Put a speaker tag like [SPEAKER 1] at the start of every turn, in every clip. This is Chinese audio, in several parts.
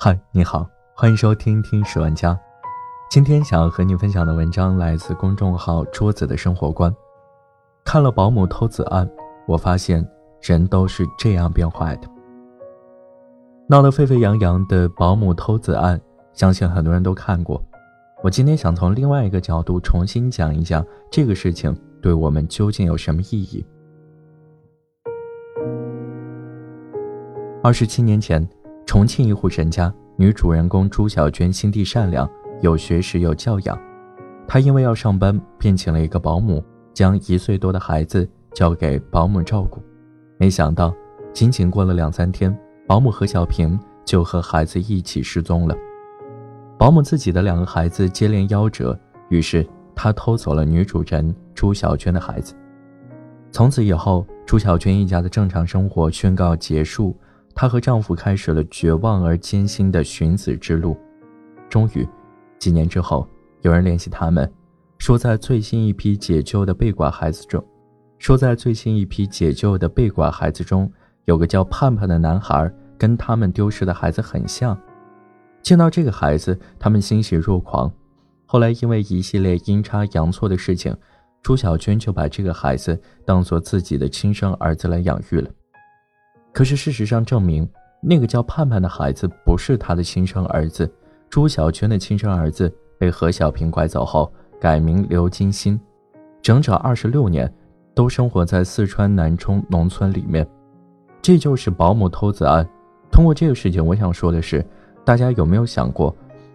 [SPEAKER 1] 嗨，你好，欢迎收听听十万家。今天想要和你分享的文章来自公众号“桌子的生活观”。看了保姆偷子案，我发现人都是这样变坏的。闹得沸沸扬扬的保姆偷子案，相信很多人都看过。我今天想从另外一个角度重新讲一讲这个事情对我们究竟有什么意义。二十七年前，重庆一户人家女主人公朱小娟心地善良，有学识有教养。她因为要上班，便请了一个保姆，将一岁多的孩子交给保姆照顾。没想到，仅仅过了两三天，保姆何小平就和孩子一起失踪了。保姆自己的两个孩子接连夭折，于是她偷走了女主人朱小娟的孩子。从此以后，朱小娟一家的正常生活宣告结束。她和丈夫开始了绝望而艰辛的寻子之路。终于，几年之后，有人联系他们，说在最新一批解救的被拐孩子中，说在最新一批解救的被拐孩子中，有个叫盼盼的男孩，跟他们丢失的孩子很像。见到这个孩子，他们欣喜若狂。后来，因为一系列阴差阳错的事情，朱小娟就把这个孩子当做自己的亲生儿子来养育了。可是事实上证明，那个叫盼盼的孩子不是他的亲生儿子。朱小娟的亲生儿子被何小平拐走后，改名刘金鑫，整整二十六年都生活在四川南充农村里面。这就是保姆偷子案。通过这个事情，我想说的是，大家有没有想过，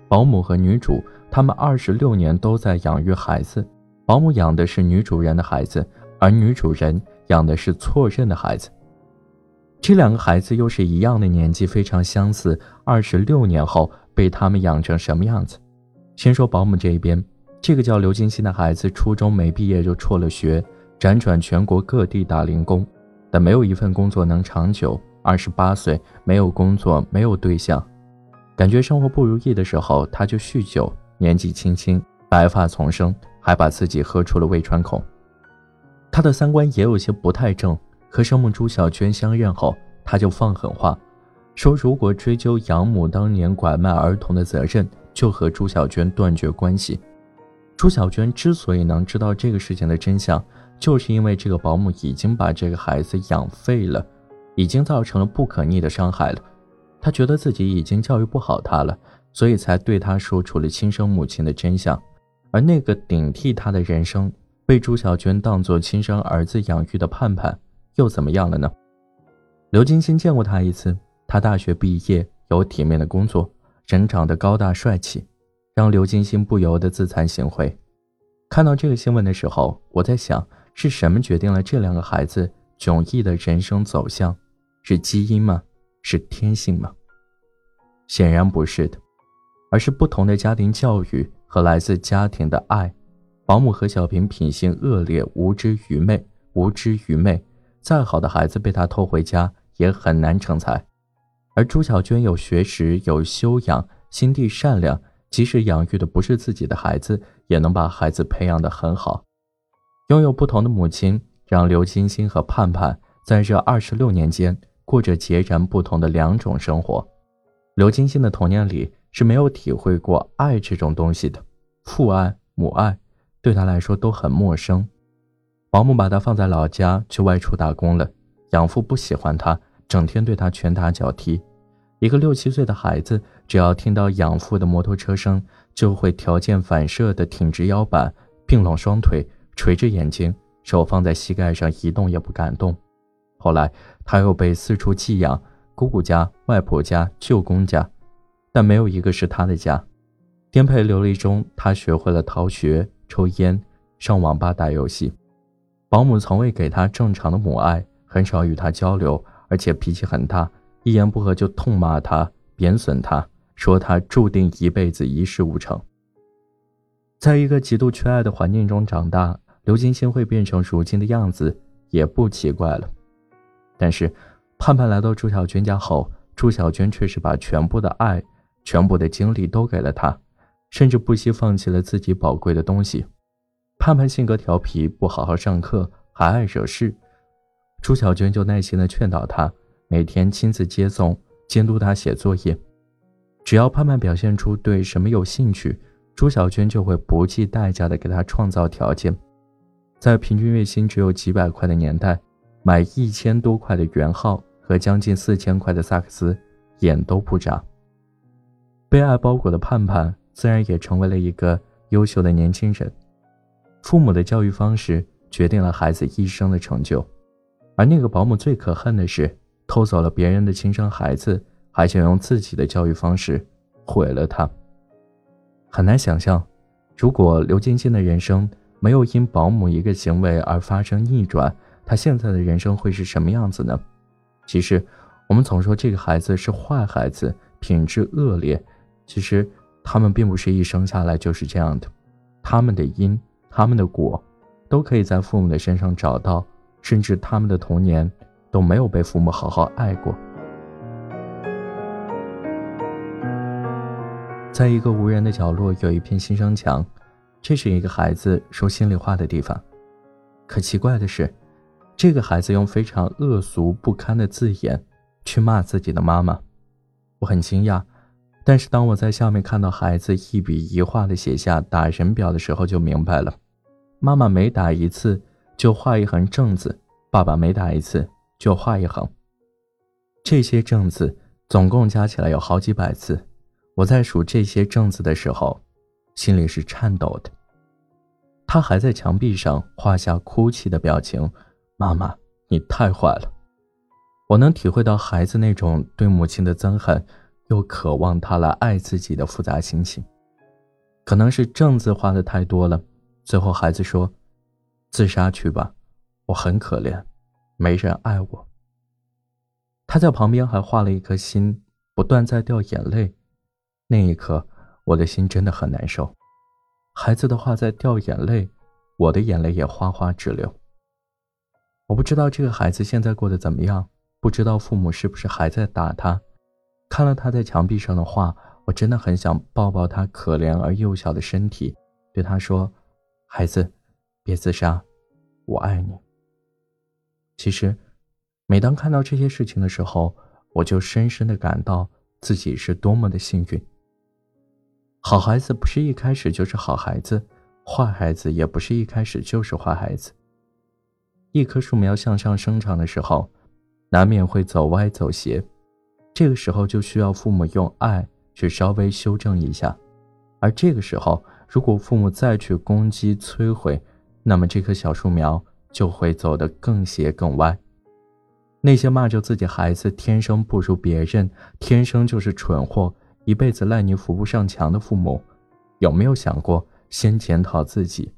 [SPEAKER 1] 保姆和女主他们二十六年都在养育孩子，保姆养的是女主人的孩子，而女主人养的是错认的孩子。这两个孩子又是一样的年纪，非常相似。二十六年后被他们养成什么样子？先说保姆这一边，这个叫刘金星的孩子，初中没毕业就辍了学，辗转全国各地打零工，但没有一份工作能长久。二十八岁没有工作，没有对象，感觉生活不如意的时候，他就酗酒。年纪轻轻，白发丛生，还把自己喝出了胃穿孔。他的三观也有些不太正。和生母朱小娟相认后，他就放狠话，说如果追究养母当年拐卖儿童的责任，就和朱小娟断绝关系。朱小娟之所以能知道这个事情的真相，就是因为这个保姆已经把这个孩子养废了，已经造成了不可逆的伤害了。她觉得自己已经教育不好他了，所以才对他说出了亲生母亲的真相。而那个顶替他的人生，被朱小娟当作亲生儿子养育的盼盼。又怎么样了呢？刘金星见过他一次，他大学毕业，有体面的工作，人长得高大帅气，让刘金星不由得自惭形秽。看到这个新闻的时候，我在想，是什么决定了这两个孩子迥异的人生走向？是基因吗？是天性吗？显然不是的，而是不同的家庭教育和来自家庭的爱。保姆何小平品行恶劣，无知愚昧，无知愚昧。再好的孩子被他偷回家也很难成才，而朱小娟有学识、有修养、心地善良，即使养育的不是自己的孩子，也能把孩子培养得很好。拥有不同的母亲，让刘金星和盼盼在这二十六年间过着截然不同的两种生活。刘金鑫的童年里是没有体会过爱这种东西的，父爱、母爱对他来说都很陌生。保姆把他放在老家去外出打工了，养父不喜欢他，整天对他拳打脚踢。一个六七岁的孩子，只要听到养父的摩托车声，就会条件反射地挺直腰板，并拢双腿，垂着眼睛，手放在膝盖上，一动也不敢动。后来他又被四处寄养，姑姑家、外婆家、舅公家，但没有一个是他的家。颠沛流离中，他学会了逃学、抽烟、上网吧打游戏。保姆从未给他正常的母爱，很少与他交流，而且脾气很大，一言不合就痛骂他、贬损他，说他注定一辈子一事无成。在一个极度缺爱的环境中长大，刘金星会变成如今的样子，也不奇怪了。但是，盼盼来到朱小娟家后，朱小娟却是把全部的爱、全部的精力都给了他，甚至不惜放弃了自己宝贵的东西。盼盼性格调皮，不好好上课，还爱惹事。朱小娟就耐心地劝导他，每天亲自接送，监督他写作业。只要盼盼表现出对什么有兴趣，朱小娟就会不计代价的给他创造条件。在平均月薪只有几百块的年代，买一千多块的元号和将近四千块的萨克斯，眼都不眨。被爱包裹的盼盼，自然也成为了一个优秀的年轻人。父母的教育方式决定了孩子一生的成就，而那个保姆最可恨的是，偷走了别人的亲生孩子，还想用自己的教育方式毁了他。很难想象，如果刘晶晶的人生没有因保姆一个行为而发生逆转，她现在的人生会是什么样子呢？其实，我们总说这个孩子是坏孩子，品质恶劣，其实他们并不是一生下来就是这样的，他们的因。他们的果，都可以在父母的身上找到，甚至他们的童年都没有被父母好好爱过。在一个无人的角落，有一片新生墙，这是一个孩子说心里话的地方。可奇怪的是，这个孩子用非常恶俗不堪的字眼去骂自己的妈妈。我很惊讶。但是当我在下面看到孩子一笔一画的写下打人表的时候，就明白了。妈妈每打一次就画一横正字，爸爸每打一次就画一横。这些正字总共加起来有好几百次。我在数这些正字的时候，心里是颤抖的。他还在墙壁上画下哭泣的表情。妈妈，你太坏了！我能体会到孩子那种对母亲的憎恨。又渴望他来爱自己的复杂心情，可能是正字画的太多了。最后孩子说：“自杀去吧，我很可怜，没人爱我。”他在旁边还画了一颗心，不断在掉眼泪。那一刻，我的心真的很难受。孩子的话在掉眼泪，我的眼泪也哗哗直流。我不知道这个孩子现在过得怎么样，不知道父母是不是还在打他。看了他在墙壁上的画，我真的很想抱抱他可怜而幼小的身体，对他说：“孩子，别自杀，我爱你。”其实，每当看到这些事情的时候，我就深深的感到自己是多么的幸运。好孩子不是一开始就是好孩子，坏孩子也不是一开始就是坏孩子。一棵树苗向上生长的时候，难免会走歪走斜。这个时候就需要父母用爱去稍微修正一下，而这个时候，如果父母再去攻击摧毁，那么这棵小树苗就会走得更斜更歪。那些骂着自己孩子天生不如别人，天生就是蠢货，一辈子烂泥扶不上墙的父母，有没有想过先检讨自己？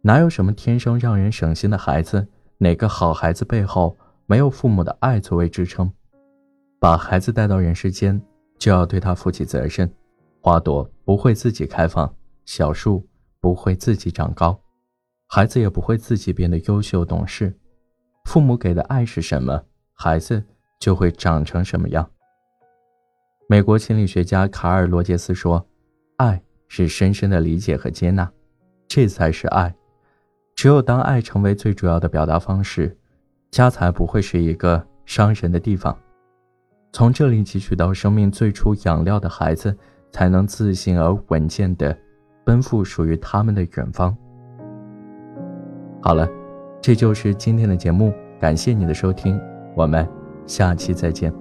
[SPEAKER 1] 哪有什么天生让人省心的孩子？哪个好孩子背后没有父母的爱作为支撑？把孩子带到人世间，就要对他负起责任。花朵不会自己开放，小树不会自己长高，孩子也不会自己变得优秀懂事。父母给的爱是什么，孩子就会长成什么样。美国心理学家卡尔·罗杰斯说：“爱是深深的理解和接纳，这才是爱。只有当爱成为最主要的表达方式，家才不会是一个伤人的地方。”从这里汲取到生命最初养料的孩子，才能自信而稳健的奔赴属于他们的远方。好了，这就是今天的节目，感谢你的收听，我们下期再见。